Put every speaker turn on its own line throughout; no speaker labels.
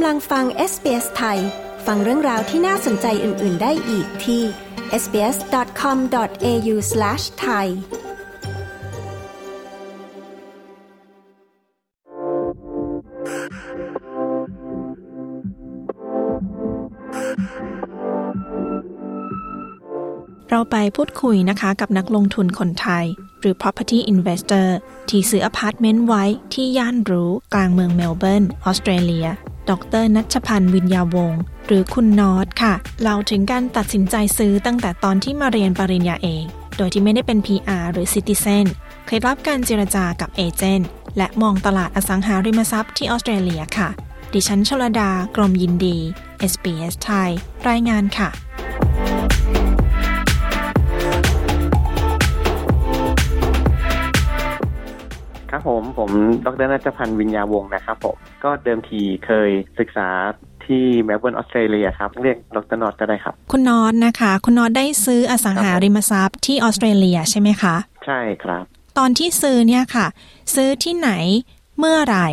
กำลังฟัง SBS ไทย ฟังเรื่องราวที่น่าสนใจอื่น ๆ ได้อีกที่ sbs.com.au/thai
เราไปพูดคุยนะคะกับนักลงทุนคนไทย หรือ property investor ที่ซื้ออพาร์ตเมนต์ไว้ที่ย่านหรูกลางเมืองเมลเบิร์นออสเตรเลีย ดรนัชพันธ์วิญญาวงศ์หรือคุณนอตค่ะเล่าถึงการตัดสินใจซื้อตั้งแต่ตอนที่มาเรียนปริญญาเอกโดยที่ไม่ได้เป็น PR หรือ citizen เคล็ดลับการเจรจากับ agent และมองตลาดอสังหาริมทรัพย์ที่ออสเตรเลียค่ะ ดิฉันชลดากรมยินดี SBS ไทย รายงานค่ะ
ครับผมผมดรนัชพันธ์วิญญาวงศ์นะครับผมก็เดิมทีเคยศึกษาที่เมลเบิร์นออสเตรเลียครับ เรียกดรนอตก็ได้ครับ
คุณนอตนะคะ คุณนอตได้ซื้ออสังหาริมทรัพย์ที่ออสเตรเลียใช่ไหมคะ
ใช่ครับ
ตอนที่ซื้อเนี่ยค่ะ ซื้อที่ไหนเมื่อไหร่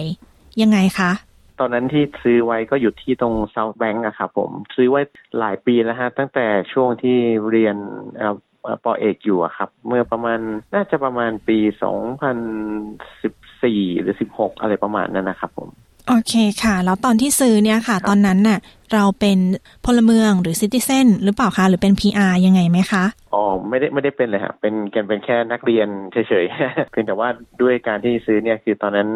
ยังไงคะ
ตอนนั้นที่ซื้อไว้ก็อยู่ที่ตรงเซาท์แบงก์อะครับผม ซื้อไว้หลายปีแล้วฮะ ตั้งแต่ช่วงที่เรียนเอ่อเอ่อ ปอเอกอยู่อะครับ เมื่อประมาณน่าจะประมาณปี2014หรือ16อะไรประมาณนั้นนะครับผม
โอเคค่ะ แล้วตอนที่ซื้อเนี่ยค่ะ ตอนนั้นน่ะ เราเป็นพลเมืองหรือซิติเซนหรือเปล่าคะหรือเป็น PR ยังไงไหมคะ
อ๋อไม่ได้ไม่ได้เป็นเลยครับเป็นแกนเป็นแค่นักเรียนเฉยๆเพียงแต่ว่าด้วยการที่ซื้อเนี่ยคือตอนนั้น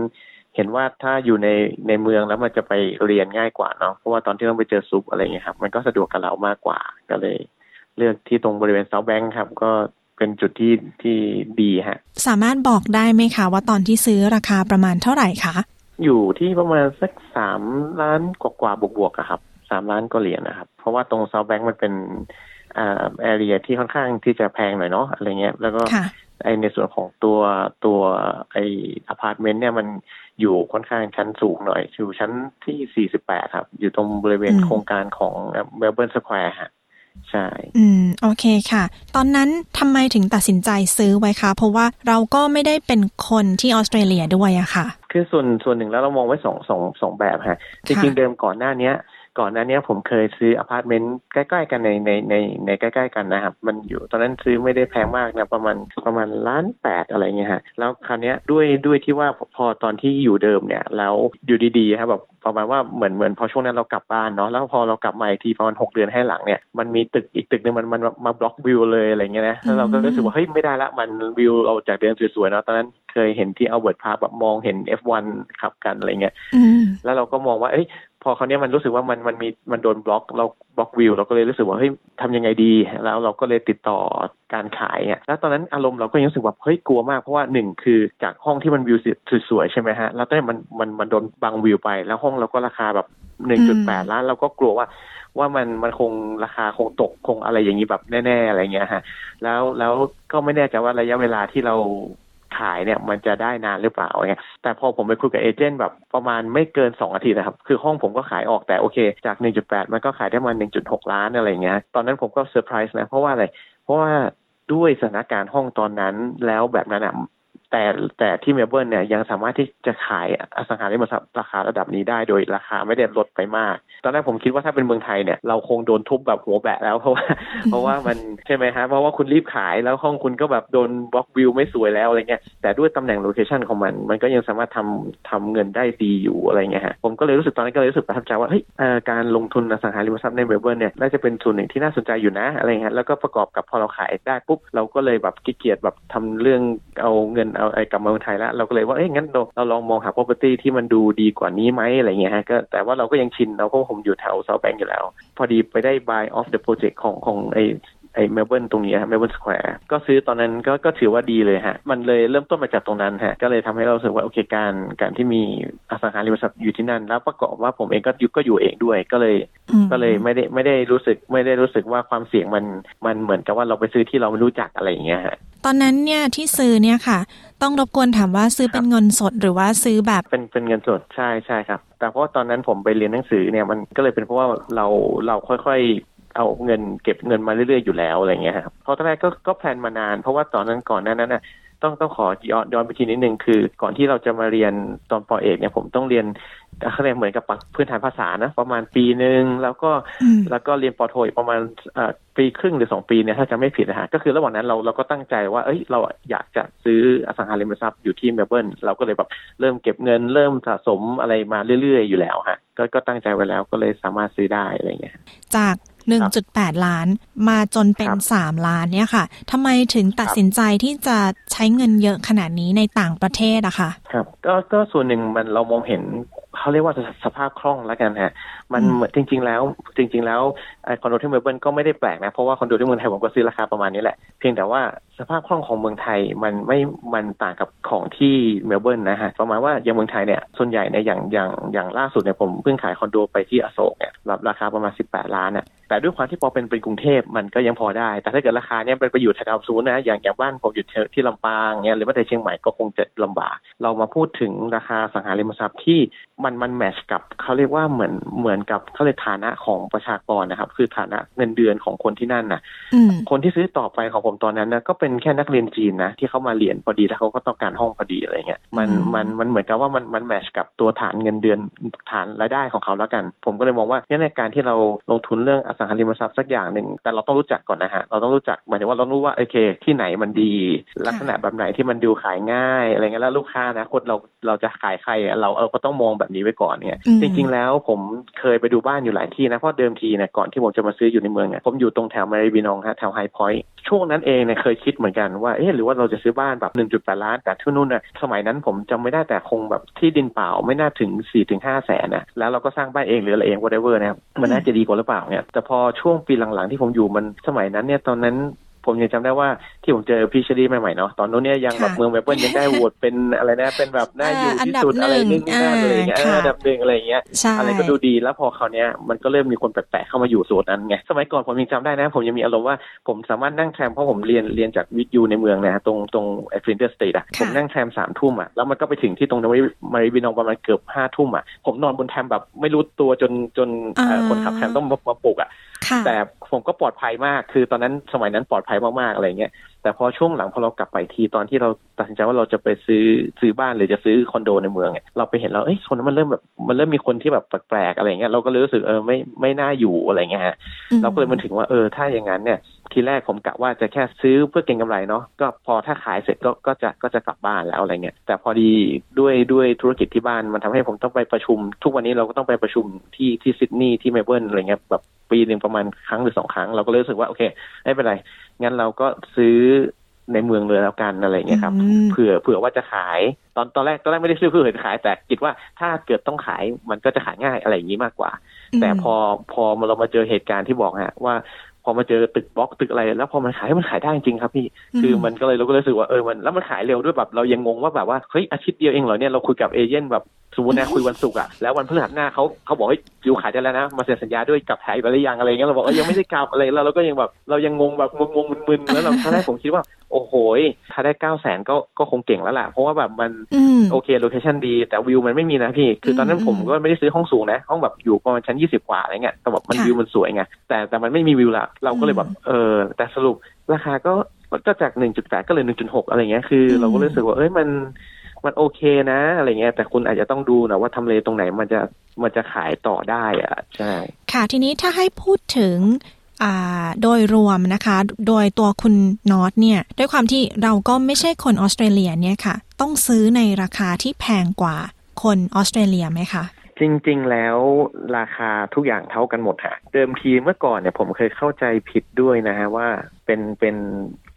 เห็นว่าถ้าอยู่ในในเมืองแล้วมันจะไปเรียนง่ายกว่าเนาะเพราะว่าตอนที่ต้องไปเจอซุปอะไรเงี้ยครับมันก็สะดวกกับเรามากกว่าก็เลย เลือกที่ตรงบริเวณเซาท์แบงค์ครับ ก็เป็นจุดที่ที่ดีฮะ
สามารถบอกได้ไหมคะ ว่าตอนที่ซื้อราคาประมาณเท่าไหร่คะ
อยู่ที่ประมาณสักสามล้านกว่าๆบวกๆอะครับสามล้านก็เหรียญนะครับ เพราะว่าตรงเซาท์แบงค์มันเป็นอ่า area ที่ค่อนข้างที่จะแพงหน่อยเนาะอะไรเงี้ยแล้วก็
ค่ะ
ไอในส่วนของตัวตัวไออพาร์ตเมนต์เนี่ยมันอยู่ค่อนข้างชั้นสูงหน่อยอยู่ชั้นที่ 48 ครับ อยู่ตรงบริเวณ
อืม
โครงการของเมลเบิร์นสแควร์ฮะ ใช่
อืม โอเคค่ะ ตอนนั้นทำไมถึงตัดสินใจซื้อไว้คะ เพราะว่าเราก็ไม่ได้เป็นคนที่ออสเตรเลียด้วยอะค่ะ
คือส่วนส่วนหนึ่งแล้วเรามองไว้สองสองสองแบบฮะ จริงๆเดิมก่อนหน้าเนี้ย ก่อนหน้าเนี้ยผมเคยซื้ออพาร์ตเมนต์ใกล้ๆกันในในในในใกล้ๆกันนะครับ มันอยู่ตอนนั้นซื้อไม่ได้แพงมากนะประมาณประมาณล้านแปดอะไรเงี้ยฮะแล้วคราวเนี้ยด้วยด้วยที่ว่าพอตอนที่อยู่เดิมเนี่ยแล้วอยู่ดีๆครับแบบประมาณว่าเหมือนเหมือนพอช่วงนั้นเรากลับบ้านเนาะแล้วพอเรากลับมาอีกทีประมาณหกเดือนให้หลังเนี่ยมันมีตึกอีกตึกหนึงมันมันมาบล็อกวิวเลยอะไรเงี้ยนะแล้วเราก็รู้สึกว่าเฮ้ยไม่ได้ละมันวิวเราจากเดิมสวยๆเนาะตอนนั้นเคยเห็นที่ Albert Park แบบมองเห็น F1 ขับกันอะไรเงี้ย
อืม
แล้วเราก็มองว่าเอ้ยพอคราวเนี้ยมันรู้สึกว่ามันมันมีมันโดนบล็อกเราบล็อกวิวเราก็เลยรู้สึกว่าเฮ้ยทำยังไงดี แล้วเราก็เลยติดต่อการขายเนี่ยแล้วตอนนั้นอารมณ์เราก็ยังรู้สึกว่าเฮ้ยกลัวมากเพราะว่าหนึ่งคือจากห้องที่มันวิวสวยๆใช่ไหมฮะแล้วตอนนี้มันมันมันโดนบังวิวไป แล้วห้องเราก็ราคาแบบหนึ่งจุดแปดล้านเราก็กลัวว่าว่ามันมันคงราคาคงตกคงอะไรอย่างนี้แบบแน่ ๆ อะไรเงี้ยฮะแล้วแล้วก็ไม่แน่ใจว่าระยะเวลาที่เรา ขายเนี่ยมันจะได้นานหรือเปล่าไงแต่พอผมไปคุยกับเอเจนต์แบบประมาณไม่เกิน 2 อาทิตย์นะครับ คือห้องผมก็ขายออกแต่โอเค จาก 1.8 มันก็ขายได้มา 1.6 ล้านอะไรเงี้ยตอนนั้นผมก็เซอร์ไพรส์นะ เพราะว่าอะไร เพราะว่าด้วยสถานการณ์ห้องตอนนั้นแล้วแบบนั้นอะ แต่แต่ที่เมลเบิร์นเนี่ยยังสามารถที่จะขายอสังหาริมทรัพย์ราคาระดับนี้ได้โดยราคาไม่ได้ลดไปมาก ตอนแรกผมคิดว่าถ้าเป็นเมืองไทยเนี่ยเราคงโดนทุบแบบหัวแบะแล้วเพราะว่าเพราะว่ามันใช่ไหมฮะเพราะว่าคุณรีบขายแล้วห้องคุณก็แบบโดนบล็อกวิวไม่สวยแล้วอะไรเงี้ยแต่ด้วยตำแหน่ง location ของมัน มันก็ยังสามารถทำทำเงินได้ดีอยู่อะไรเงี้ยฮะผมก็เลยรู้สึกตอนนั้นก็เลยรู้สึกประทับใจว่าเฮ้ยเอ่อการลงทุนอสังหาริมทรัพย์ในเมลเบิร์นเนี่ยน่าจะเป็นส่วนหนึ่งที่น่าสนใจอยู่นะอะไรเงี้ยแล้วก็ประกอบกับพอเราขายได้ปุ๊บเราก็เลยแบบขี้เกียจแบบทำเรื่องเอาเงินเอาไอ้กลับมาเมืองไทยแล้วเราก็เลยว่าเอ้ยงั้นเราเราลองมองหา property ที่มันดูดีกว่านี้ไหมอะไรเงี้ยฮะก็แต่ว่าเราก็ยังชินเราเพราะว่าผมอยู่แถวเซาท์แบงค์อยู่แล้ว พอดีไปได้ buy off the project ของของไอ ไอเมลเบิร์นตรงนี้ฮะเมลเบิร์นสแควร์ก็ซื้อตอนนั้นก็ก็ถือว่าดีเลยฮะ มันเลยเริ่มต้นมาจากตรงนั้นฮะ ก็เลยทำให้เรารู้สึกว่าโอเคการการที่มีอสังหาริมทรัพย์อยู่ที่นั่น แล้วประกอบว่าผมเองก็อยู่ก็อยู่เองด้วยก็เลย
อืม
ก็เลยไม่ได้ไม่ได้รู้สึกไม่ได้รู้สึกว่าความเสี่ยงมันมันเหมือนกับว่าเราไปซื้อที่เราไม่รู้จักอะไรอย่างเงี้ยฮะ
ตอนนั้นเนี่ยที่ซื้อเนี่ยค่ะ ต้องรบกวนถามว่าซื้อเป็นเงินสดหรือว่าซื้อแบบ
เป็นเป็นเงินสดใช่ใช่ครับ แต่เพราะว่าตอนนั้นผมไปเรียนหนังสือเนี่ยมันก็เลยเป็นเพราะว่าเราเราค่อยๆ เอาเงินเก็บเงินมาเรื่อยๆอยู่แล้วอะไรเงี้ยครับเพราะตอนแรกก็ก็แพลนมานาน เพราะว่าตอนนั้นก่อนหน้านั้นน่ะต้องต้องขอย้อนย้อนไปทีนิดนึงคือ ก่อนที่เราจะมาเรียนตอนปอเอกเนี่ยผมต้องเรียนเขาเรียนเหมือนกับพื้นฐานภาษานะประมาณปีหนึ่งแล้วก็แล้วก็เรียนปอโทอีกประมาณปีครึ่งหรือสองปีเนี่ยถ้าจะไม่ผิดนะฮะก็คือระหว่างนั้นเราเราก็ตั้งใจว่าเอ้ยเราอยากจะซื้ออสังหาริมทรัพย์อยู่ที่เมลเบิร์นเราก็เลยแบบเริ่มเก็บเงินเริ่มสะสมอะไรมาเรื่อยๆ อยู่แล้วฮะก็ก็ตั้งใจไว้แล้วก็เลยสามารถซื้อได้อะไรเงี้ย
จาก 1.8 ล้าน มาจนเป็น 3 ล้านเนี่ยค่ะทำไมถึงตัดสินใจที่จะใช้เงินเยอะขนาดนี้ในต่างประเทศอะคะ
ครับก็ก็ส่วนหนึ่งมันเรามองเห็นเขาเรียกว่าสภาพคล่องแล้วกันฮะ มันเหมือนจริง ๆ แล้ว จริง ๆ แล้วคอนโดที่เมลเบิร์นก็ไม่ได้แปลกนะเพราะว่าคอนโดที่เมืองไทยผมก็ซื้อราคาประมาณนี้แหละเพียงแต่ว่าสภาพคล่องของเมืองไทยมันไม่มันต่างกับของที่เมลเบิร์นนะฮะประมาณว่าอย่างเมืองไทยเนี่ยส่วนใหญ่เนี่ยอย่างอย่างอย่างล่าสุดเนี่ยผมเพิ่งขายคอนโดไปที่อโศกเนี่ยราคาประมาณ 18 ล้านเนี่ยแต่ด้วยความที่พอเป็นเป็นกรุงเทพมันก็ยังพอได้ แต่ถ้าเกิดราคาเนี่ยเป็นไปอยู่แถวศูนย์นะอย่างอย่างบ้านผมอยู่ที่ลำปางเนี่ยหรือว่าแต่เชียงใหม่ก็คงจะลำบาก เรามาพูดถึงราคาสังหาริมทรัพย์ที่มันมันแมชกับเขาเรียกว่าเหมือนเหมือนกับเขาเรียกฐานะของประชากรนะครับ คือฐานะเงินเดือนของคนที่นั่นนะคนที่ซื้อต่อไปของผมตอนนั้นนะก็เป็นแค่นักเรียนจีนนะที่เขามาเรียนพอดีแล้วเขาก็ต้องการห้องพอดีอะไรเงี้ยมันมันมันเหมือนกับว่ามันมันแมชกับตัวฐานเงินเดือนฐานรายได้ของเขาแล้วกัน ผมก็เลยมองว่าในการที่เราลงทุนเรื่องอสังหาริมทรัพย์สักอย่างหนึ่งแต่เราต้องรู้จักก่อนนะฮะเราต้องรู้จักหมายถึงว่าเรารู้ว่าโอเค ที่ไหนมันดี ลักษณะแบบไหนที่มันดูขายง่ายอะไรเงี้ยแล้วลูกค้านะคนเราเราจะขายใครเราเออก็ต้องมองแบบนี้ไว้ก่อนเนี่ยจริง ๆ แล้วผมเคยไปดูบ้านอยู่หลายที่นะเพราะเดิมทีเนี่ยก่อนที่ผมจะมาซื้ออยู่ในเมืองเนี่ยผมอยู่ตรงแถวมาริบินองฮะแถวไฮพอยต์ช่วงนั้นเองเนี่ยเคยคิดเหมือนกันว่าเอ๊ะหรือว่าเราจะซื้อบ้านแบบ 1.8 ล้านแต่ที่นู่นน่ะสมัยนั้นผมจำไม่ได้แต่คงแบบที่ดินเปล่าไม่น่าถึง4ถึง5แสนนะแล้วเราก็สร้างบ้านเองหรืออะไรเอง whatever นะครับมันน่าจะดีกว่าหรือเปล่าเนี่ยแต่พอช่วงปีหลังๆที่ผมอยู่มันสมัยนั้นเนี่ยตอนนั้น ผมยังจำได้ว่าที่ผมเจอพี่ชลีใหม่ๆเนาะตอนนู้นเนี่ยยังแบบเมืองเมลเบิร์นยังได้โหวตเป็นอะไรนะเป็นแบบน่าอยู่ที่สุดอะไรนี่น่าเลยเงี้ยอันดับหนึ่งอะไรเงี้ยอะไรก็ดูดีแล้วพอคราวนี้ยมันก็เริ่มมีคนแปลกๆเข้ามาอยู่ส่วนนั้นไงสมัยก่อนผมยังจำได้นะ ผมยังมีอารมณ์ว่าผมสามารถนั่ง tram เพราะผมเรียนเรียนจาก VU ในเมืองนะตรงตรงไอ Flinders Street อะผมนั่ง tram สามทุ่มอะแล้วมันก็ไปถึงที่ตรง Maribyrnong ประมาณเกือบห้าทุ่มอะผมนอนบน tram แบบไม่รู้ตัวจนจนคนขับแทรมต้องมาปลุกอะ แต่ผมก็ปลอดภัยมาก คือตอนนั้นสมัยนั้นปลอดภัยมากๆอะไรเงี้ย แต่พอช่วงหลังพอเรากลับไปทีตอนที่เราตัดสินใจว่าเราจะไปซื้อซื้อบ้านหรือจะซื้อคอนโดในเมืองเนี่ยเราไปเห็นแล้วเอ้ยคนนั้นมันเริ่มแบบมันเริ่มมีคนที่แบบแปลกๆอะไรเงี้ยเราก็เลยรู้สึกเออไม่ไม่น่าอยู่อะไรเงี้ยฮะเราก็เลยมันถึงว่าเออถ้าอย่างนั้นเนี่ยทีแรกผมกะว่าจะแค่ซื้อเพื่อเก็งกำไรเนาะก็พอถ้าขายเสร็จก็ก็จะก็จะกลับบ้านแล้วอะไรเงี้ยแต่พอดีด้วยด้วยธุรกิจที่บ้านมันทำให้ผมต้องไปประชุม ทุกวันนี้เราก็ต้องไปประชุมที่ที่ซิดนีย์ที่เมลเบิร์นอะไรเงี้ยแบบ ปีหนึ่งประมาณครั้งหรือสองครั้ง เราก็รู้สึกว่าโอเคไม่เป็นไร งั้นเราก็ซื้อในเมืองเลยแล้วกันอะไรเงี้ยครับเผื่อเผื่อว่าจะขายตอนตอนแรกตอนแรกไม่ได้ซื้อเพื่อขาย แต่คิดว่าถ้าเกิดต้องขายมันก็จะขายง่ายอะไรอย่างนี้มากกว่า แต่พอพอเรามาเจอเหตุการณ์ที่บอกฮะว่าพอมาเจอตึกบล็อกตึกอะไร แล้วพอมันขายมันขายได้จริงครับพี่คือมันก็เลยเราก็เลยรู้สึกว่าเออมันแล้วมันขายเร็วด้วยแบบเรายังงงว่าแบบว่าเฮ้ยอาทิตย์เดียวเองเหรอเนี่ยเราคุยกับเอเจนต์แบบสมมตินะคุยวันศุกร์อะแล้ววันพฤหัสหน้าเขาเขาบอกให้อยู่ขายได้แล้วนะ มาเซ็นสัญญาด้วยกับไทยไปหรือยังอะไรเงี้ยเราบอกเออยังไม่ได้กลับอะไรแล้วเราก็ยังแบบเรายังงงแบบงงมึนๆแล้วเราตอนแรกผมคิดว่า โอ้โหถ้าได้เก้าแสนก็ก็คงเก่งแล้วล่ะเพราะว่าแบบมันโอเคโลเคชันดี แต่วิวมันไม่มีนะพี่ คือตอนนั้นผมก็ไม่ได้ซื้อห้องสูงนะ ห้องแบบอยู่ประมาณชั้นยี่สิบกว่าอะไรเงี้ยแต่แบบมันวิวมันสวยไงแต่แต่มันไม่มีวิวละเราก็เลยแบบเออ แต่สรุปราคาก็ก็จากหนึ่งจุดแปดก็เลยหนึ่งจุดหกอะไรเงี้ย คือ เราก็รู้สึกว่า เอ้ย มัน มันโอเคนะอะไรเงี้ยแต่คุณอาจจะต้องดูนะว่าทำเลตรงไหนมันจะมันจะขายต่อได้อะใช่
ค่ะทีนี้ถ้าให้พูดถึงโดยรวมนะคะ โดยตัวคุณนอตเนี่ยด้วยความที่เราก็ไม่ใช่คนออสเตรเลียเนี่ยค่ะ ต้องซื้อในราคาที่แพงกว่าคนออสเตรเลียไหมคะ
จริง ๆ แล้วราคาทุกอย่างเท่ากันหมดฮะเดิมทีเมื่อก่อนเนี่ยผมเคยเข้าใจผิดด้วยนะฮะว่าเป็นเป็น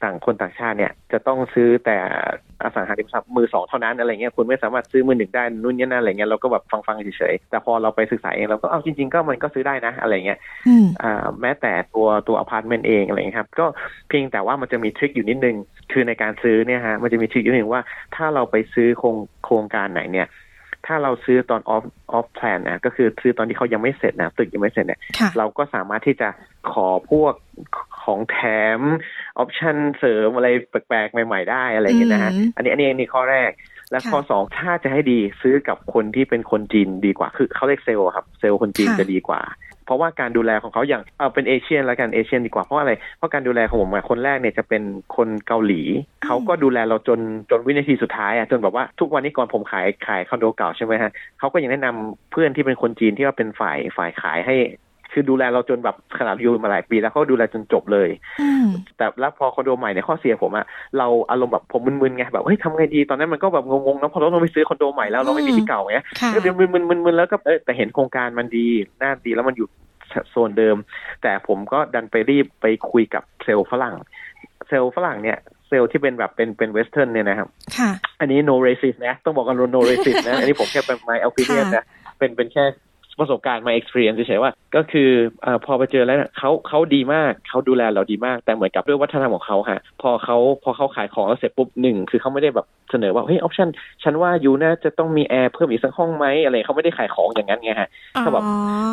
ต่างคนต่างชาติเนี่ยจะต้องซื้อแต่อสังหาริมทรัพย์มือสองเท่านั้นอะไรเงี้ยคุณไม่สามารถซื้อมือหนึ่งได้นู่นนี่นั่นอะไรเงี้ยเราก็แบบฟังๆเฉยๆแต่พอเราไปศึกษาเองเราก็เอาจริง ๆ ก็มันก็ซื้อได้นะอะไรเงี้ยอ่าแม้แต่ตัวตัวอพาร์ตเมนต์เองอะไรเงี้ยครับก็เพียงแต่ว่ามันจะมี trick อยู่นิดนึงคือในการซื้อเนี่ยฮะมันจะมี trick อยู่หนึ่งว่าถ้าเราไปซื้อโครงโครงการไหนเนี่ยถ้าเราซื้อตอน off off plan นะก็คือซื้อตอนที่เขายังไม่เสร็จนะตึกยังไม่เสร็จเนี่ยเราก็สามารถที่จะขอพวก ของแถม option เสริมอะไรแปลกๆ ใหม่ ๆ ได้อะไรอย่างเงี้ยนะฮะอันนี้อันนี้นี่ข้อแรก และข้อสองถ้าจะให้ดีซื้อกับคนที่เป็นคนจีนดีกว่าคือเขาเรียกเซลล์ครับเซลล์คนจีนจะดีกว่าเพราะว่าการดูแลของเขาอย่างเอาเป็น Asian แล้วกัน Asian ดีกว่าเพราะอะไรเพราะการดูแลของผมคนแรกเนี่ยจะเป็นคนเกาหลี เขาก็ดูแลเราจนจนวินาทีสุดท้ายอะจนแบบว่าทุกวันนี้ก่อนผมขายขายคอนโดเก่าใช่ไหมฮะเขาก็ยังแนะนำเพื่อนที่เป็นคนจีนที่ว่าเป็นฝ่ายฝ่ายขายให้ คือดูแลเราจนแบบขนาดอยู่มาหลายปีแล้วเขาดูแลจนจบเลย แต่แล้วพอคอนโดใหม่ในข้อเสียผมอะเราอารมณ์แบบผมมึนๆไงแบบเฮ้ยทำไงดีตอนนั้นมันก็แบบงงๆนะพอเราต้องไปซื้อคอนโดใหม่แล้วเราไม่มีที่เก่าไงก็เดี๋ยวมึนๆๆแล้วก็เออแต่เห็นโครงการมันดีน่าดีแล้วมันอยู่โซนเดิม แต่ผมก็ดันไปรีบไปคุยกับเซลล์ฝรั่ง เซลล์ฝรั่งเนี่ยเซลล์ที่เป็นแบบเป็นเป็น Western เนี่ยนะครับอันนี้ no racist นะ ต้องบอกกัน no racist นะ อันนี้ผมแค่เป็น my opinion นะ เป็นเป็นแค่ ประสบการณ์มา experience เฉยๆว่า ก็คืออพอไปเจอแล้วเขาเขาดีมากเขาดูแลเราดีมาก แต่เหมือนกับด้วยวัฒนธรรมของเขาฮะพอเขาพอเขาขายของแล้วเสร็จปุ๊บหนึ่งคือเขาไม่ได้แบบเสนอว่าเฮ้ยออปชั่นฉันว่ายูน่าจะต้องมีแอร์เพิ่มอีกสักห้องไหมอะไรเขาไม่ได้ขายของอย่างนั้นไงฮะเขาแบบ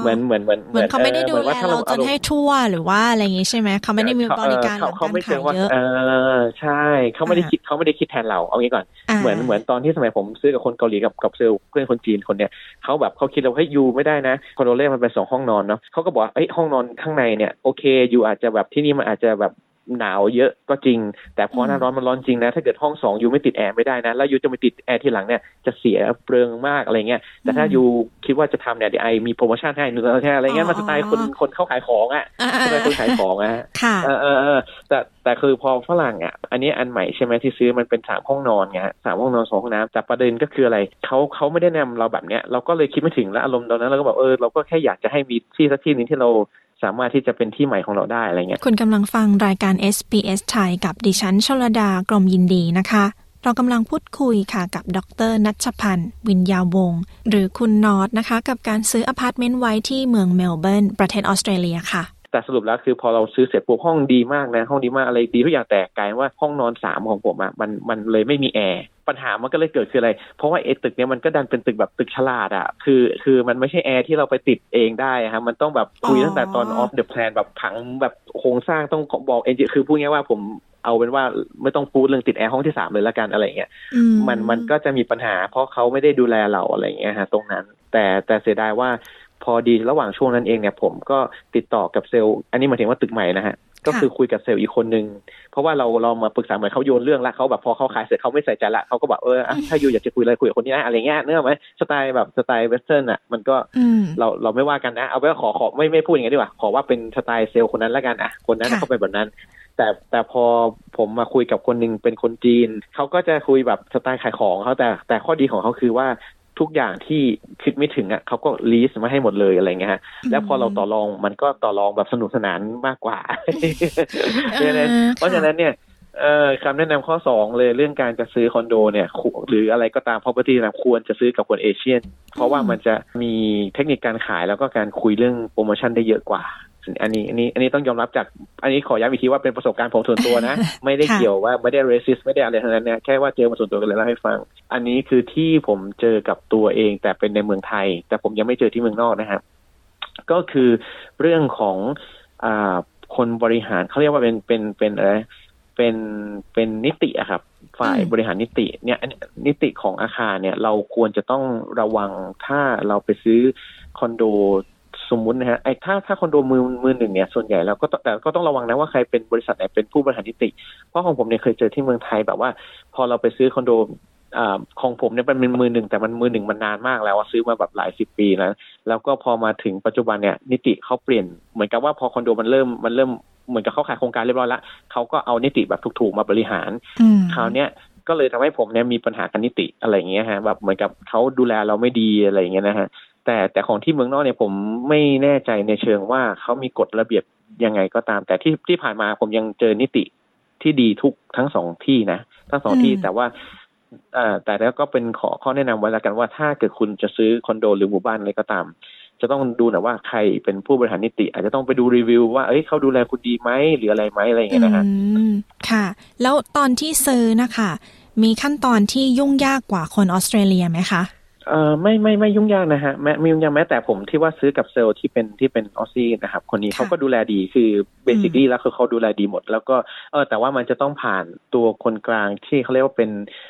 เหมือนเหมือนเหมือน
เหมือนเขาไม่ได้ดูแลเราจนให้ทั่วหรือว่าอะไรอย่างงี้ใช่ไหมเขาไม่ได้มีบริการ
เขาไม่เจอว่าเออใช่เขาไม่ได้คิดเขาไม่ได้คิดแทนเราเอางี้ก่อนเหมือนเหมือนตอนที่สมัยผมซื้อกับคนเกาหลีกับกับเซลเพื่อนคนจีนคนเนี้ยเขาแบบเขาคิดว่าเฮ้ย you ไม่ได้นะคอนโดเนี่ยมันเป็นสองห้องนอนเนาะเขาก็บอกเอ้ยห้องนอนข้างในเนี่ยโอเค you อาจจะแบบที่นี่มันอาจจะแบบ หนาวเยอะก็จริง แต่พอหน้าร้อนมันร้อนจริงนะ ถ้าเกิดห้องสอง you ไม่ติดแอร์ไม่ได้นะ แล้ว you จะไปติดแอร์ทีหลังเนี่ยจะเสียเปลืองมากอะไรเงี้ยแต่ถ้า you คิดว่าจะทำเนี่ยเดี๋ยว I มีโปรโมชั่นให้หนึ่งแค่อะไรเงี้ยมันสไตล์คนคนเข้าขายของอะสไตล์คนขายของอะเออเออเออแต่แต่คือพอฝรั่งอะ อันนี้อันใหม่ใช่ไหมที่ซื้อมันเป็นสามห้องนอนไงสามห้องนอนสองห้องน้ำแต่ประเด็นก็คืออะไรเขาเขาไม่ได้แนะนำเราแบบเนี้ยเราก็เลยคิดไม่ถึงแล้วอารมณ์ตอนนั้นเราก็บอกเออเราก็แค่อยากจะให้มีที่สักที่นึงที่เรา สามารถที่จะเป็นที่ใหม่ของเราได้อะไรเงี้ย
คุณกำลังฟังรายการ SBS ไทยกับดิฉันชลดากรมยินดีนะคะ เรากำลังพูดคุยค่ะกับดรนัชพันธ์วินยาวงศ์หรือคุณนอตนะคะ กับการซื้ออพาร์ตเมนต์ไว้ที่เมืองเมลเบิร์นประเทศออสเตรเลียค่ะ
แต่สรุปแล้วคือพอเราซื้อเสร็จปุ๊บห้องดีมากนะ ห้องดีมากอะไรดีทุกอย่างแต่กลายว่าห้องนอนสามของผมอะ่ะมันมันเลยไม่มีแอร์ ปัญหามันก็เลยเกิดคืออะไร เพราะว่าไอ้ตึกเนี้ยมันก็ดันเป็นตึกแบบตึกฉลาดอะคือคือมันไม่ใช่แอร์ที่เราไปติดเองได้ครับมันต้องแบบคุยตั้งแต่ตอน off the plan แบบผังแบบโครงสร้างต้องบอก engi คือพูดง่ายว่าผมเอาเป็นว่าไม่ต้องพูดเรื่องติดแอร์ห้องที่สามเลยละกันอะไรเงี้ยมันมันก็จะมีปัญหา เพราะเขาไม่ได้ดูแลเราอะไรเงี้ยฮะตรงนั้น แต่แต่เสียดายว่าพอดีระหว่างช่วงนั้นเองเนี่ยผมก็ติดต่อกับเซลล์ อันนี้หมายถึงว่าตึกใหม่นะฮะ ก็คือคุยกับเซลล์อีกคนนึง เพราะว่าเราเรามาปรึกษาเหมือนเขาโยนเรื่องละเขาแบบพอเขาขายเสร็จเขาไม่ใส่ใจละเขาก็บอกเออถ้า you อยากจะคุยอะไรคุยกับคนนี้นะอะไรเงี้ยเนื้อไหมสไตล์แบบสไตล์ Western อะมันก็เราเราไม่ว่ากันนะ เอาไว้ขอขอไม่ไม่พูดอย่างนี้ดีกว่า ขอว่าเป็นสไตล์เซลล์คนนั้นแล้วกันอะคนนั้นเขาเป็นแบบนั้น แต่แต่พอผมมาคุยกับคนหนึ่งเป็นคนจีนเขาก็จะคุยแบบสไตล์ขายของเขาแต่แต่ข้อดีของเขาคือว่า ทุกอย่างที่คิดไม่ถึงอะเขาก็ลีสมาให้หมดเลยอะไรเงี้ยฮะแล้วพอเราต่อรองมันก็ต่อรองแบบสนุกสนานมากกว่าเพราะฉะนั้นเนี่ยเอ่อคำแนะนำข้อสองเลยเรื่องการจะซื้อคอนโดเนี่ย หรืออะไรก็ตาม property นะควรจะซื้อกับคนเอเชียน เพราะว่ามันจะมีเทคนิคการขายแล้วก็การคุยเรื่องโปรโมชั่นได้เยอะกว่า อันนี้อันนี้อันนี้ต้องยอมรับจาก อันนี้ขอย้ำอีกทีว่าเป็นประสบการณ์ผมส่วนตัวนะ ไม่ได้เกี่ยวว่าไม่ได้เรสิสไม่ได้อะไรทั้งนั้นเนี่ยแค่ว่าเจอมาส่วนตัวกันเลยเล่าให้ฟัง อันนี้คือที่ผมเจอกับตัวเอง แต่เป็นในเมืองไทย แต่ผมยังไม่เจอที่เมืองนอกนะครับก็คือเรื่องของอ่าคนบริหารเขาเรียกว่าเป็นเป็นเป็นอะไรเป็นเป็นนิติอะครับ ฝ่ายบริหารนิติเนี่ยนิติของอาคารเนี่ย เราควรจะต้องระวังถ้าเราไปซื้อคอนโด สมมุตินะฮะไอ้ถ้าถ้าคอนโดมือมือหนึ่งเนี่ยส่วนใหญ่เราก็แต่ก็ต้องระวังนะว่าใครเป็นบริษัทไหนเป็นผู้บริหารนิติ เพราะของผมเนี่ยเคยเจอที่เมืองไทยแบบว่า พอเราไปซื้อคอนโดอของผมเนี่ยเป็นมือหนึ่งแต่มันมือหนึ่งมันนานมากแล้วซื้อมาแบบหลายสิบปีแล้วแล้วก็พอมาถึงปัจจุบันเนี่ยนิติเขาเปลี่ยนเหมือนกับว่าพอคอนโดมันเริ่มมันเริ่มเหมือนกับเขาขายโครงการเรียบร้อยแล้วเขาก็เอานิติแบบถูกๆมาบริหารคราวเนี้ยก็เลยทำให้ผมเนี่ยมีปัญหากันนิติอะไรอย่างเงี้ยฮะแบบเหมือนกับเขาดูแลเราไม่ดีอะไรอย่างเงี้ยนะฮะ แต่แต่ของที่เมืองนอกเนี่ยผมไม่แน่ใจในเชิงว่าเขามีกฎระเบียบยังไงก็ตาม แต่ที่ที่ผ่านมาผมยังเจอนิติที่ดีทุกทั้งสองที่นะทั้งสองที่แต่ว่าอ่าแต่แล้วก็เป็นขอข้อแนะนำไว้แล้วกันว่าถ้าเกิดคุณจะซื้อคอนโดหรือหมู่บ้านอะไรก็ตาม จะต้องดูนะว่าใครเป็นผู้บริหารนิติ อาจจะต้องไปดูรีวิวว่าเอ้ยเขาดูแลคุณดีไหมหรืออะไรไหมอะไรอย่างเงี้ยนะฮะ
ค่ะ แล้วตอนที่ซื้อนะคะ มีขั้นตอนที่ยุ่งยากกว่าคนออสเตรเลียไหมคะ
เอ่อไม่ไม่ไม่ยุ่งยากนะฮะแม้ไม่ยุ่งยากแม้แต่ผมที่ว่าซื้อกับเซลล์ที่เป็นที่เป็น Aussie นะครับ คนนี้เขาก็ดูแลดีคือ basically แล้วคือเขาดูแลดีหมด แล้วก็เออแต่ว่ามันจะต้องผ่านตัวคนกลางที่เขาเรียกว่าเป็น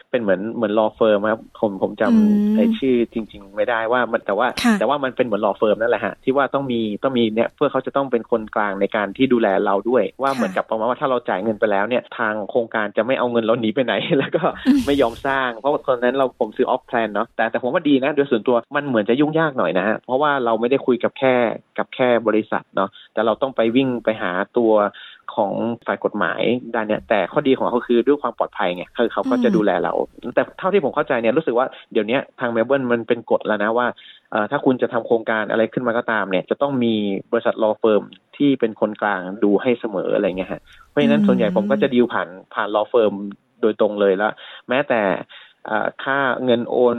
เป็นเหมือนเหมือน law firm ครับผมผมจำไอ้ชื่อจริง ๆ ไม่ได้ว่ามันแต่ว่า แต่ว่ามันเป็นเหมือน law firm นั่นแหละฮะที่ว่าต้องมีต้องมีเนี่ยเพื่อเขาจะต้องเป็นคนกลางในการที่ดูแลเราด้วย ว่าเหมือนกับประมาณว่าถ้าเราจ่ายเงินไปแล้วเนี่ยทางโครงการจะไม่เอาเงินเราหนีไปไหน แล้วก็ไม่ยอมสร้าง เพราะตอนนั้นเราผมซื้อ off plan เนาะแต่แต่ผมว่าดีนะโดยส่วนตัวมันเหมือนจะยุ่งยากหน่อยนะฮะเพราะว่าเราไม่ได้คุยกับแค่กับแค่บริษัทเนาะแต่เราต้องไปวิ่งไปหาตัวของฝ่ายกฎหมายด้านเนี้ยแต่ข้อดีของเขาคือด้วยความปลอดภัยไงคือเขาก็จะดูแลเรา แต่เท่าที่ผมเข้าใจเนี่ยรู้สึกว่าเดี๋ยวนี้ทางเมลเบิร์นมันเป็นกฎแล้วนะว่าถ้าคุณจะทำโครงการอะไรขึ้นมาก็ตามเนี่ยจะต้องมีบริษัท law firm ที่เป็นคนกลางดูให้เสมออะไรเงี้ยฮะเพราะฉะนั้นส่วนใหญ่ผมก็จะดีลผ่านผ่าน law firm โดยตรงเลยแล้ว แม้แต่ ค่าเงินโอน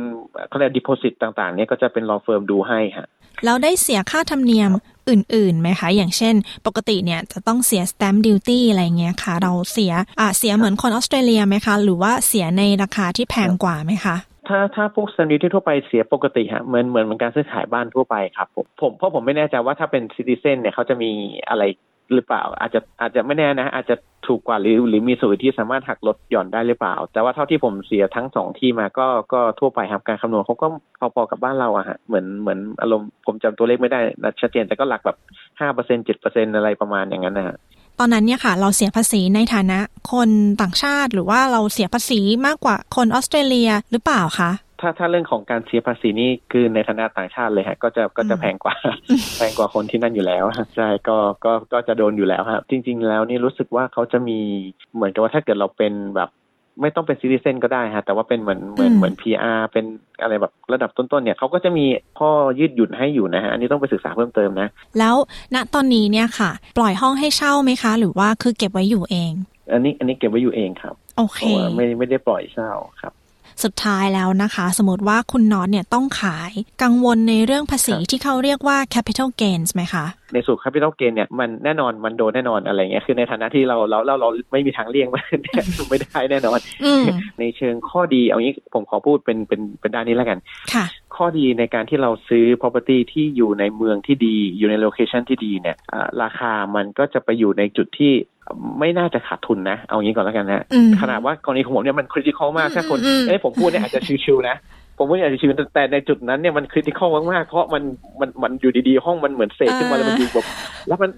เขาเรียก deposit ต่างๆ เนี่ยก็จะเป็น law firm ดูให้ฮะ
แล้วได้เสียค่าธรรมเนียมอื่นๆไหมคะ อย่างเช่น ปกติเนี่ยจะต้องเสีย stamp duty อะไรเงี้ยค่ะ เราเสียอ่าเสียเหมือนคนออสเตรเลียไหมคะ หรือว่าเสียในราคาที่แพงกว่าไหมคะ
ถ้าถ้าพวก stamp duty ทั่วไปเสียปกติฮะเหมือนเหมือนเหมือนการซื้อขายบ้านทั่วไปครับผมผมเพราะผมไม่แน่ใจว่าถ้าเป็น citizen เนี่ยเขาจะมีอะไร หรือเปล่า อาจจะอาจจะไม่แน่นะ อาจจะถูกกว่าหรือหรือมีสูตรที่สามารถหักลดหย่อนได้หรือเปล่า แต่ว่าเท่าที่ผมเสียทั้งสองที่มาก็ก็ทั่วไปครับการคำนวณเขาก็พอๆกับบ้านเราอะฮะเหมือนเหมือนอารมณ์ผมจำตัวเลขไม่ได้ชัดเจนแต่ก็หลักแบบห้าเปอร์เซ็นเจ็ดเปอร์เซ็นอะไรประมาณอย่างนั้นนะฮะ
ตอนนั้นเนี่ยค่ะ เราเสียภาษีในฐานะคนต่างชาติ หรือว่าเราเสียภาษีมากกว่าคนออสเตรเลียหรือเปล่าคะ
ถ้าถ้าเรื่องของการเสียภาษีนี่คือในฐานะต่างชาติเลยฮะ ก็จะก็จะแพงกว่าแพงกว่าคนที่นั่นอยู่แล้วใช่ก็ก็ก็จะโดนอยู่แล้วครับจริง ๆ แล้วนี่รู้สึกว่าเขาจะมีเหมือนกับว่าถ้าเกิดเราเป็นแบบไม่ต้องเป็นซิติเซนก็ได้ฮะแต่ว่าเป็นเหมือนเหมือนเหมือนพีอาร์เป็นอะไรแบบระดับต้นๆเนี่ยเขาก็จะมีข้อยืดหยุ่นให้อยู่นะฮะอันนี้ต้องไปศึกษาเพิ่มเติมนะ
แล้วณตอนนี้เนี่ยค่ะ ปล่อยห้องให้เช่าไหมคะ หรือว่าคือเก็บไว้อยู่เอง
อันนี้อันนี้เก็บไว้อยู่เองครับ
โอเค
ไม่ไม่ได้ปล่อยเช่าครับ
สุดท้ายแล้วนะคะ สมมติว่าคุณน็อตเนี่ยต้องขายกังวลในเรื่องภาษีที่เขาเรียกว่า capital gains ไหมคะ
ในส่วน capital gain เนี่ยมันแน่นอนมันโดนแน่นอนอะไรเงี้ยคือในฐานะที่เราเราเราเราไม่มีทางเลี่ยงมันไม่ได้แน่นอน ในเชิงข้อดีเอางี้ผมขอพูดเป็นเป็นเป็นด้านนี้แล้วกัน
ค่ะ
ข้อดีในการที่เราซื้อ property ที่อยู่ในเมืองที่ดี อยู่ในโลเคชันที่ดีเนี่ยราคามันก็จะไปอยู่ในจุดที่ ไม่น่าจะขาดทุนนะ เอางี้ก่อนแล้วกันนะขนาดว่ากรณีของผมเนี่ยมันคริติคอลมากถ้าคนเอ้ผมพูดเนี่ยอาจจะชิวๆนะผมพูดอาจจะชิวแต่ในจุดนั้นเนี่ยมัน critical มากๆเพราะมันมันมันอยู่ดีๆ ห้องมันเหมือนเสร็จขึ้นมาแล้วมันดูแบบแล้วมัน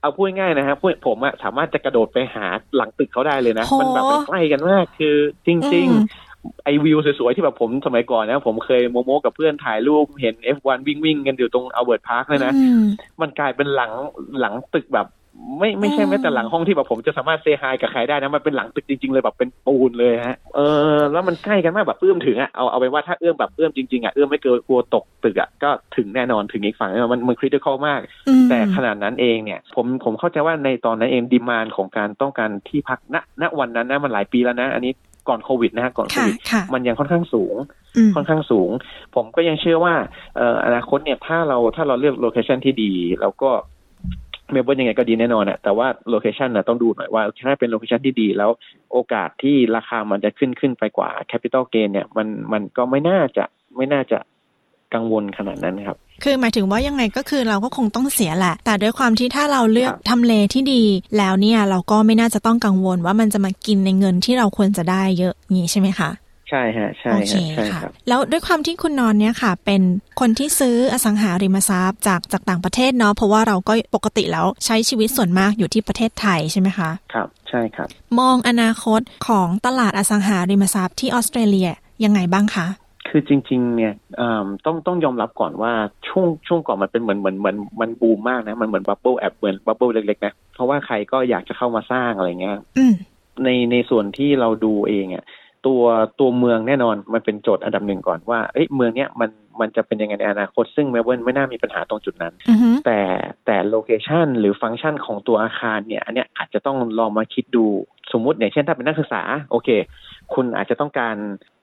เอาพูดง่ายนะฮะพวกผมอะสามารถจะกระโดดไปหาหลังตึกเขาได้เลยนะ มันแบบใกล้กันมากคือจริง ๆ ไอ้วิวสวยๆที่แบบผมสมัยก่อนนะ ผมเคยโม้โม้กับเพื่อนถ่ายรูปเห็น F1 วิ่งวิ่งกันอยู่ตรง Albert Park เลยนะ มันกลายเป็นหลังหลังตึกแบบ ไม่ไม่ใช่แม้แต่หลังห้องที่แบบผมจะสามารถ say hi กับใครได้นะมันเป็นหลังตึกจริง ๆ เลยแบบเป็นปูนเลยฮะเออแล้วมันใกล้กันมากแบบเอื้อมถึงอะเอาเอาไปว่าถ้าเอื้อมแบบเอื้อมจริงๆอะเอื้อมไม่เกินกลัวตกตึกอะก็ถึงแน่นอนถึงอีกฝั่งมันมัน critical มาก แต่ขนาดนั้นเองเนี่ย ผมผมเข้าใจว่าในตอนนั้นเอง demand ของการต้องการที่พักณณวันนั้นนะมันหลายปีแล้วนะ อันนี้ก่อนโควิดนะฮะก่อนโควิดมันยังค่อนข้างสูง ค่อนข้างสูง ผมก็ยังเชื่อว่าเอ่ออนาคตเนี่ยถ้าเราถ้าเราเลือก location ที่ดี แล้วก็ เมลเบิร์นยังไงก็ดีแน่นอนอะแต่ว่า location นะต้องดูหน่อยว่าถ้าเป็น location ที่ดีแล้วโอกาสที่ราคามันจะขึ้นขึ้นไปกว่าแคปิตอลเกนเนี่ยมันมันก็ไม่น่าจะไม่น่าจะกังวลขนาดนั้นครับ
คือหมายถึงว่ายังไงก็คือเราก็คงต้องเสียแหละ แต่ด้วยความที่ถ้าเราเลือกทำเลที่ดี แล้วเนี่ยเราก็ไม่น่าจะต้องกังวลว่ามันจะมากินในเงินที่เราควรจะได้เยอะนี้ใช่ไหมคะ
ใช่ฮะใช่ฮะใช่ครับแล้
วด้วยความที่คุณนอนเนี่ยค่ะ เป็นคนที่ซื้ออสังหาริมทรัพย์จากจากต่างประเทศเนาะเพราะว่าเราก็ปกติแล้วใช้ชีวิตส่วนมากอยู่ที่ประเทศไทยใช่ไหมคะ
ครับใช่ครับ
มองอนาคตของตลาดอสังหาริมทรัพย์ที่ออสเตรเลียยังไงบ้างคะ
คือจริง ๆ เนี่ยต้องต้องยอมรับก่อนว่าช่วงช่วงก่อนมันเป็นเหมือนเหมือนเหมือนมันบูมมากนะมันเหมือน bubble แอบเหมือน bubble เล็กๆนะเพราะว่าใครก็อยากจะเข้ามาสร้างอะไรเงี้ยในในส่วนที่เราดูเองอะ ตัวตัวเมืองแน่นอนมันเป็นโจทย์อันดับหนึ่งก่อนว่าเอ้ยเมืองเนี้ยมันมันจะเป็นยังไงในอนาคต ซึ่งเมลเบิร์นไม่น่ามีปัญหาตรงจุดนั้น
uh-huh.
แต่แต่โลเคชันหรือฟังก์ชันของตัวอาคารเนี่ย อันเนี้ยอาจจะต้องลองมาคิดดูสมมุติอย่างเช่นถ้าเป็นนักศึกษา โอเค คุณอาจจะต้องการ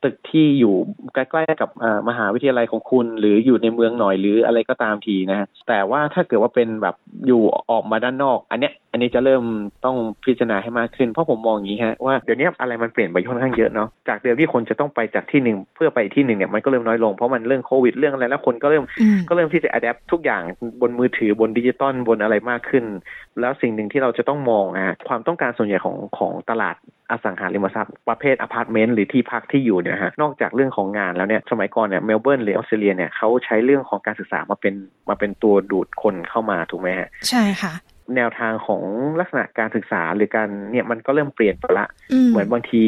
ตึกที่อยู่ใกล้ๆกับมหาวิทยาลัยของคุณ หรืออยู่ในเมืองหน่อยหรืออะไรก็ตามทีนะฮะแต่ว่าถ้าเกิดว่าเป็นแบบอยู่ออกมาด้านนอก อันเนี้ย อันนี้จะเริ่มต้องพิจารณาให้มากขึ้น เพราะผมมองอย่างนี้ฮะว่าเดี๋ยวนี้อะไรมันเปลี่ยนไปค่อนข้างเยอะเนาะจากเดิมที่คนจะต้องไปจากที่หนึ่งเพื่อไปที่หนึ่งเนี่ยมันก็เริ่มน้อยลงเพราะมันเรื่องโควิดเรื่องอะไรแล้วคนก็เริ่มก็เริ่มที่จะอัดแอปทุกอย่างบนมือถือบนดิจิตอลบนอะไรมากขึ้น แล้วสิ่งหนึ่งที่เราจะต้องมองอะความต้องการส่วนใหญ่ของของตลาดอสังหาริมทรัพย์ประเภทอพาร์ตเมนต์หรือที่พักที่อยู่เนี่ยฮะนอกจากเรื่องของงานแล้วเนี่ยสมัยก่อนเนี่ยเมลเบิร์นหรือออสเตรเลียเนี่ยเขาใช้เรื่องของการศึกษามาเป็นมาเป็นตัวดูดคนเข้ามาถูกไหมฮะ
ใช่ค่ะ
แนวทางของลักษณะการศึกษาหรือการเนี่ยมันก็เริ่มเปลี่ยนไปละ เหมือนบางที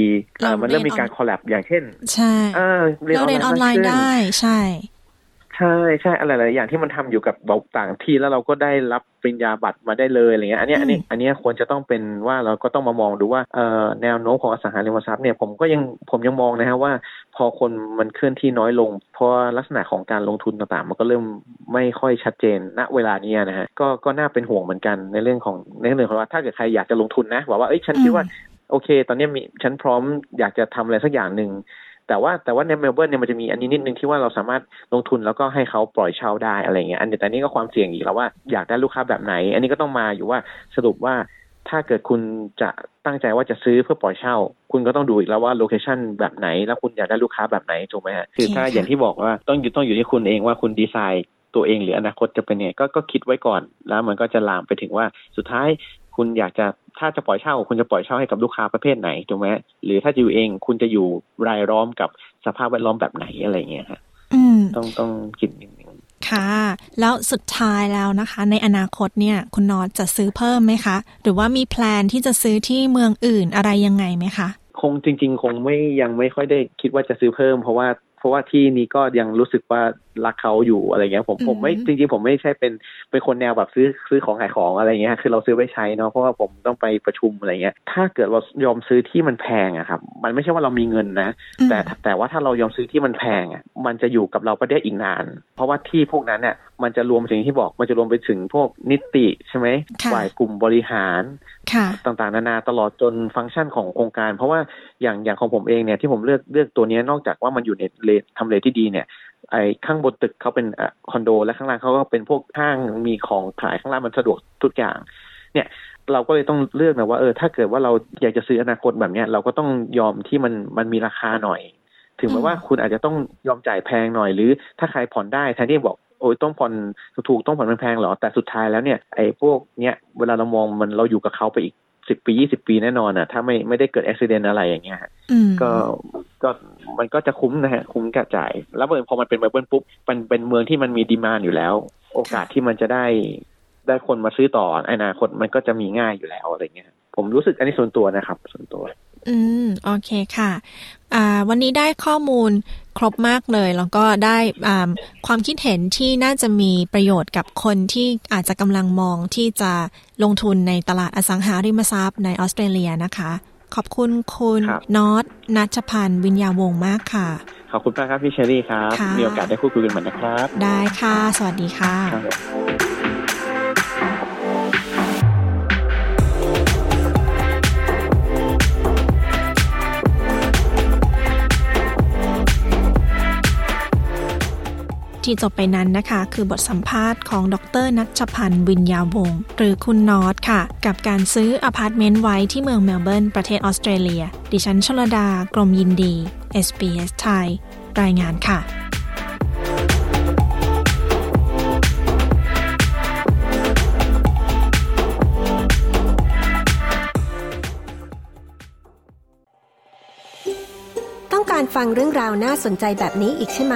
มันเริ่มมีการ collab อย่างเช่น
ใช่เราเรียนออนไลน์ได้ใช่
ใช่ใช่อะไรหลายอย่างที่มันทำอยู่กับเราต่างที่แล้วเราก็ได้รับปริญญาบัตรมาได้เลยอะไรเงี้ยอันนี้อันนี้อันนี้ควรจะต้องเป็นว่าเราก็ต้องมามองดูว่าเอ่อแนวโน้มของอสังหาริมทรัพย์เนี่ยผมก็ยังผมยังมองนะฮะว่า พอคนมันเคลื่อนที่น้อยลง เพราะลักษณะของการลงทุนต่างๆ มันก็เริ่มไม่ค่อยชัดเจนณเวลานี้นะฮะก็ก็น่าเป็นห่วงเหมือนกันในเรื่องของในเรื่องของว่าถ้าเกิดใครอยากจะลงทุนนะบอกว่าเอ้ยฉันคิดว่าโอเค ตอนนี้มีฉันพร้อมอยากจะทำอะไรสักอย่างหนึ่ง แต่ว่าแต่ว่าในเมลเบิร์นเนี่ยมันจะมีอันนี้นิดนึงที่ว่าเราสามารถลงทุนแล้วก็ให้เขาปล่อยเช่าได้อะไรเงี้ยอันนี้แต่นี้ก็ความเสี่ยงอีกแล้วว่าอยากได้ลูกค้าแบบไหน อันนี้ก็ต้องมาอยู่ว่าสรุปว่าถ้าเกิดคุณจะตั้งใจว่าจะซื้อเพื่อปล่อยเช่า คุณก็ต้องดูอีกแล้วว่า location แบบไหน แล้วคุณอยากได้ลูกค้าแบบไหนถูกไหมฮะคือถ้าอย่างที่บอกว่าต้องอยู่ต้องอยู่ที่คุณเองว่าคุณดีไซน์ตัวเองหรืออนาคตจะเป็นไงก็ก็คิดไว้ก่อนแล้วมันก็จะลามไปถึงว่าสุดท้าย คุณอยากจะถ้าจะปล่อยเช่า คุณจะปล่อยเช่าให้กับลูกค้าประเภทไหนถูกไหมหรือถ้าจะอยู่เองคุณจะอยู่รายล้อมกับสภาพแวดล้อมแบบไหนอะไรเงี้ยฮะต้องต้องคิดนิดนึง
ค่ะ แล้วสุดท้ายแล้วนะคะ ในอนาคตเนี่ย คุณนอตจะซื้อเพิ่มไหมคะ หรือว่ามีแพลนที่จะซื้อที่เมืองอื่นอะไรยังไงไหมคะ
คงจริง ๆ คงไม่ยังไม่ค่อยได้คิดว่าจะซื้อเพิ่ม เพราะว่าเพราะว่าที่นี้ก็ยังรู้สึกว่า รักเขาอยู่อะไรเงี้ย ผมผมไม่จริงๆผมไม่ใช่เป็นเป็นคนแนวแบบซื้อซื้อของขายของอะไรเงี้ยคือเราซื้อไว้ใช้เนาะเพราะว่าผมต้องไปประชุมอะไรเงี้ย ถ้าเกิดเรายอมซื้อที่มันแพงอะครับ มันไม่ใช่ว่าเรามีเงินนะ แต่แต่ว่าถ้าเรายอมซื้อที่มันแพงอะมันจะอยู่กับเราไปได้อีกนาน เพราะว่าที่พวกนั้นเนี่ยมันจะรวมถึงที่บอกมันจะรวมไปถึงพวกนิติใช่ไหมฝ่ายกลุ่มบริหารต่างๆ นานาตลอดจนฟังก์ชันของโครงการ เพราะว่าอย่างอย่างของผมเองเนี่ยที่ผมเลือกเลือกตัวนี้นอกจากว่ามันอยู่ในเลทำเลที่ดีเนี่ย ไอ้ข้างบนตึกเขาเป็นคอนโด และข้างล่างเขาก็เป็นพวกห้างมีของขายข้างล่างมันสะดวกทุกอย่าง เนี่ยเราก็เลยต้องเลือกนะว่าเออถ้าเกิดว่าเราอยากจะซื้ออนาคตแบบเนี้ยเราก็ต้องยอมที่มันมันมีราคาหน่อย ถึงแม้ว่าคุณอาจจะต้องยอมจ่ายแพงหน่อยหรือ ถ้าใครผ่อนได้แทนที่บอกโอ้ยต้องผ่อนถูกต้องผ่อนแพงหรอแต่สุดท้ายแล้วเนี่ยไอ้พวกเนี้ยเวลาเรามองมันเราอยู่กับเขาไปอีก สิบปียี่สิบปีแน่นอนอะ ถ้าไม่ไม่ได้เกิดอุบิเหตุอะไรอย่างเงี้ยก็ก็มันก็จะคุ้มนะฮะ คุ้มกระจาย แล้วพอมันเป็นเมลเบิร์นปุ๊บมันเป็นเมืองที่มันมีดีมานอยู่แล้ว โอกาสที่มันจะได้ได้คนมาซื้อต่ออนาคตมันก็จะมีง่ายอยู่แล้วอะไรเงี้ยผมรู้สึกอันนี้ส่วนตัวนะครับ ส่วนตัว
อืม โอเคค่ะอ่า วันนี้ได้ข้อมูลครบมากเลย แล้วก็ได้ความคิดเห็นที่น่าจะมีประโยชน์กับคนที่อาจจะกำลังมองที่จะลงทุนในตลาดอสังหาริมทรัพย์ในออสเตรเลียนะคะ ขอบคุณคุณนอตนัชพันธ์วิญญาวงมากค่ะ
ขอบคุณมากครับพี่เชอรี่ครับ มีโอกาสได้พูดคุยกันเหมือนนะครับ
ได้ค่ะ สวัสดีค่ะ ที่จบไปนั้นนะคะ คือบทสัมภาษณ์ของดรนัชพันธ์วิญญาวงศ์หรือคุณนอตค่ะ กับการซื้ออพาร์ตเมนต์ไว้ที่เมืองเมลเบิร์นประเทศออสเตรเลีย ดิฉันชลดากรมยินดี SBS ไทย รายงานค่ะ
ต้องการฟังเรื่องราวน่าสนใจแบบนี้อีกใช่ไหม